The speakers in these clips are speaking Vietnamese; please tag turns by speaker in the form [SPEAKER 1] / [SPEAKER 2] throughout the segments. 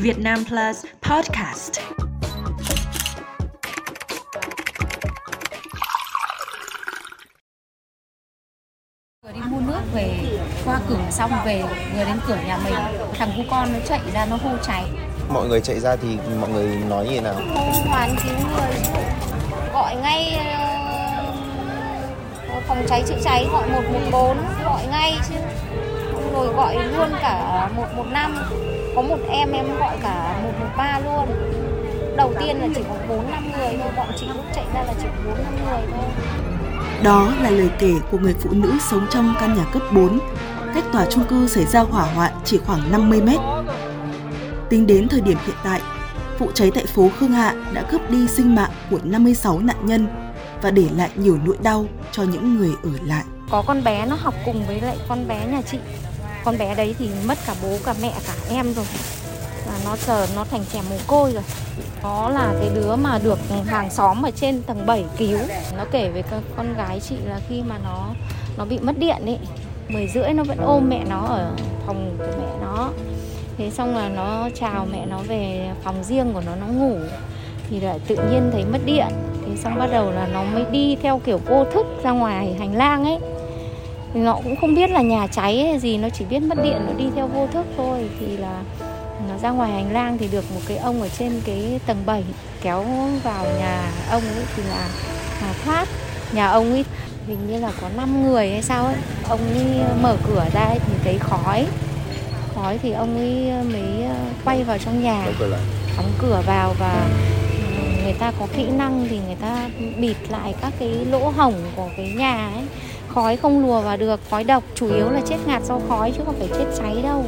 [SPEAKER 1] Việt Nam Plus Podcast.
[SPEAKER 2] Vừa đi mua nước về qua cửa xong về vừa đến cửa nhà mình thằng cu con nó chạy ra nó hô cháy.
[SPEAKER 3] Mọi người chạy ra thì mọi người nói như thế nào?
[SPEAKER 2] Hô hoán cứu người. Gọi ngay ờ, phòng cháy chữa cháy gọi 114 gọi ngay chứ rồi gọi luôn cả 115 có một em em gọi cả 113 luôn. Đầu tiên là chỉ có 4 5 người thôi. Bọn chị lúc chạy ra là chỉ có 4 5 người thôi.
[SPEAKER 1] Đó là lời kể của người phụ nữ sống trong căn nhà cấp 4, cách tòa chung cư xảy ra hỏa hoạn chỉ khoảng 50 mét. Tính đến thời điểm hiện tại, vụ cháy tại phố Khương Hạ đã cướp đi sinh mạng của 56 nạn nhân và để lại nhiều nỗi đau cho những người ở lại.
[SPEAKER 2] có con bé nó học cùng với lại con bé nhà chị con bé đấy thì mất cả bố cả mẹ cả em rồi. Và nó giờ nó thành trẻ mồ côi rồi. Nó là cái đứa mà được hàng xóm ở trên tầng 7 cứu. Nó kể với con- con gái chị là khi mà nó nó bị mất điện ấy, mười rưỡi nó vẫn ôm mẹ nó ở phòng của mẹ nó. Thế xong là nó chào mẹ nó về phòng riêng của nó nó ngủ. Thì lại tự nhiên thấy mất điện. Thế xong bắt đầu là nó mới đi theo kiểu vô thức ra ngoài hành lang ấy thì nó cũng không biết là nhà cháy hay gì nó chỉ biết mất điện nó đi theo vô thức thôi. Thì là nó ra ngoài hành lang thì được một cái ông ở trên cái tầng 7 kéo vào nhà ông ấy thì là, là thoát. Nhà ông ấy hình như là có 5 người hay sao ấy. Ông ấy mở cửa ra ấy thì thấy khói. Khói thì ông ấy mới ờ, quay vào trong nhà.
[SPEAKER 3] Đóng cửa
[SPEAKER 2] vào và ừ, người ta có kỹ năng thì người ta bịt lại các cái lỗ hổng của cái nhà ấy khói không lùa vào được khói độc chủ yếu là chết ngạt do khói chứ không phải chết cháy đâu!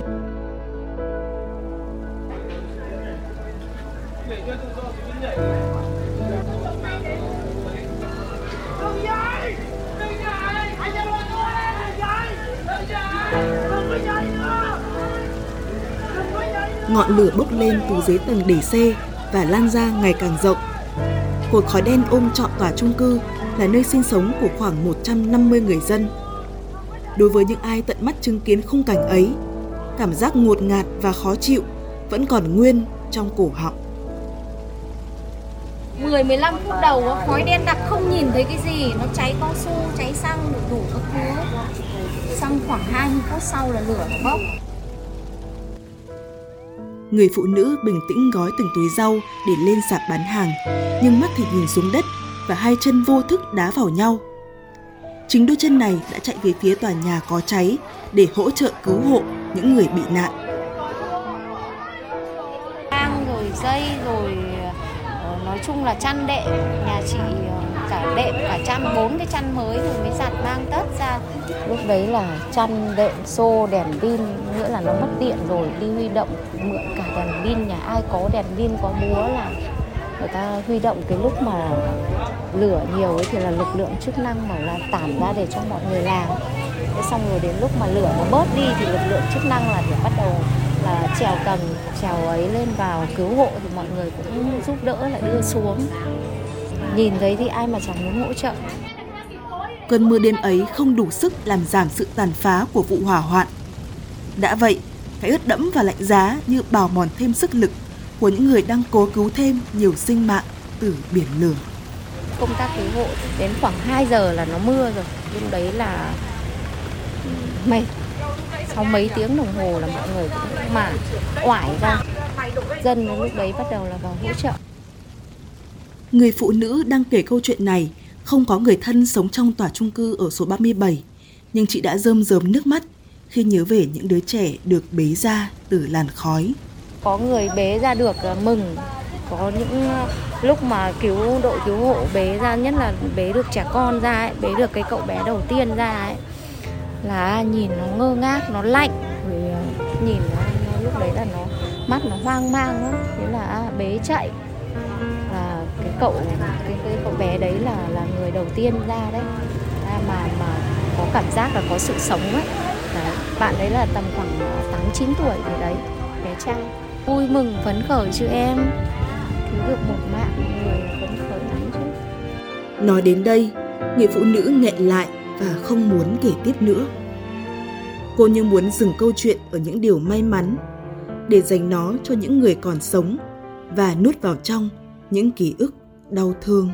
[SPEAKER 1] Ngọn lửa bốc lên từ dưới tầng để xe và lan ra ngày càng rộng. Cột khói đen ôm trọn tòa chung cư là nơi sinh sống của khoảng 150 người dân. Đối với những ai tận mắt chứng kiến khung cảnh ấy, cảm giác ngột ngạt và khó chịu vẫn còn nguyên trong cổ họng.
[SPEAKER 2] 10-15 phút đầu khói đen đặc không nhìn thấy cái gì nó cháy cao su cháy xăng đủ đủ các thứ xong khoảng 20 phút sau là lửa nó bốc
[SPEAKER 1] Người phụ nữ bình tĩnh gói từng túi rau để lên sạp bán hàng, nhưng mắt thì nhìn xuống đất và hai chân vô thức đá vào nhau. Chính đôi chân này đã chạy về phía tòa nhà có cháy để hỗ trợ cứu hộ những người bị nạn.
[SPEAKER 2] Hang rồi dây rồi ờ, nói chung là chăn đệm nhà chị ờ, cả đệm cả chăn bốn cái chăn mới rồi mới giặt mang tất ra lúc đấy là chăn đệm xô đèn pin nghĩa là nó mất điện rồi đi huy động mượn cả đèn pin nhà ai có đèn pin có búa là người ta huy động cái lúc mà lửa nhiều ấy thì là lực lượng chức năng bảo là tản ra để cho mọi người làm thế xong rồi đến lúc mà lửa nó bớt đi thì lực lượng chức năng là để bắt đầu là trèo tầng trèo ấy lên vào cứu hộ thì mọi người cũng giúp đỡ lại đưa xuống nhìn thấy thì ai mà chẳng muốn hỗ trợ
[SPEAKER 1] Cơn mưa đêm ấy không đủ sức làm giảm sự tàn phá của vụ hỏa hoạn. Đã vậy, cái ướt đẫm và lạnh giá như bào mòn thêm sức lực của những người đang cố cứu thêm nhiều sinh mạng từ biển lửa
[SPEAKER 2] công tác cứu hộ đến khoảng 2 giờ là nó mưa rồi. Lúc đấy là ừ, mệt. Sau mấy tiếng đồng hồ là mọi người cũng mải oải ra. Dân lúc đấy bắt đầu là vào hỗ trợ.
[SPEAKER 1] Người phụ nữ đang kể câu chuyện này không có người thân sống trong tòa chung cư ở số 37, nhưng chị đã rơm rớm nước mắt khi nhớ về những đứa trẻ được bế ra từ làn khói.
[SPEAKER 2] có người bế ra được là mừng có những ờ, lúc mà cứu đội cứu hộ bế ra nhất là bế được trẻ con ra ấy, bế được cái cậu bé đầu tiên ra ấy là nhìn nó ngơ ngác nó lạnh rồi ờ, nhìn nó, nó lúc đấy là nó mắt nó hoang mang lắm. Thế là à, bế chạy. Là cái cậu cái, cái cậu bé đấy là là người đầu tiên ra đấy. À, mà mà có cảm giác là có sự sống ấy. Đấy. bạn đấy là tầm khoảng ờ, tám chín tuổi gì đấy bé trai. Vui mừng phấn khởi chứ em cứu được một mạng người phấn khởi lắm chứ
[SPEAKER 1] Nói đến đây, người phụ nữ nghẹn lại và không muốn kể tiếp nữa. Cô như muốn dừng câu chuyện ở những điều may mắn để dành nó cho những người còn sống và nuốt vào trong những ký ức đau thương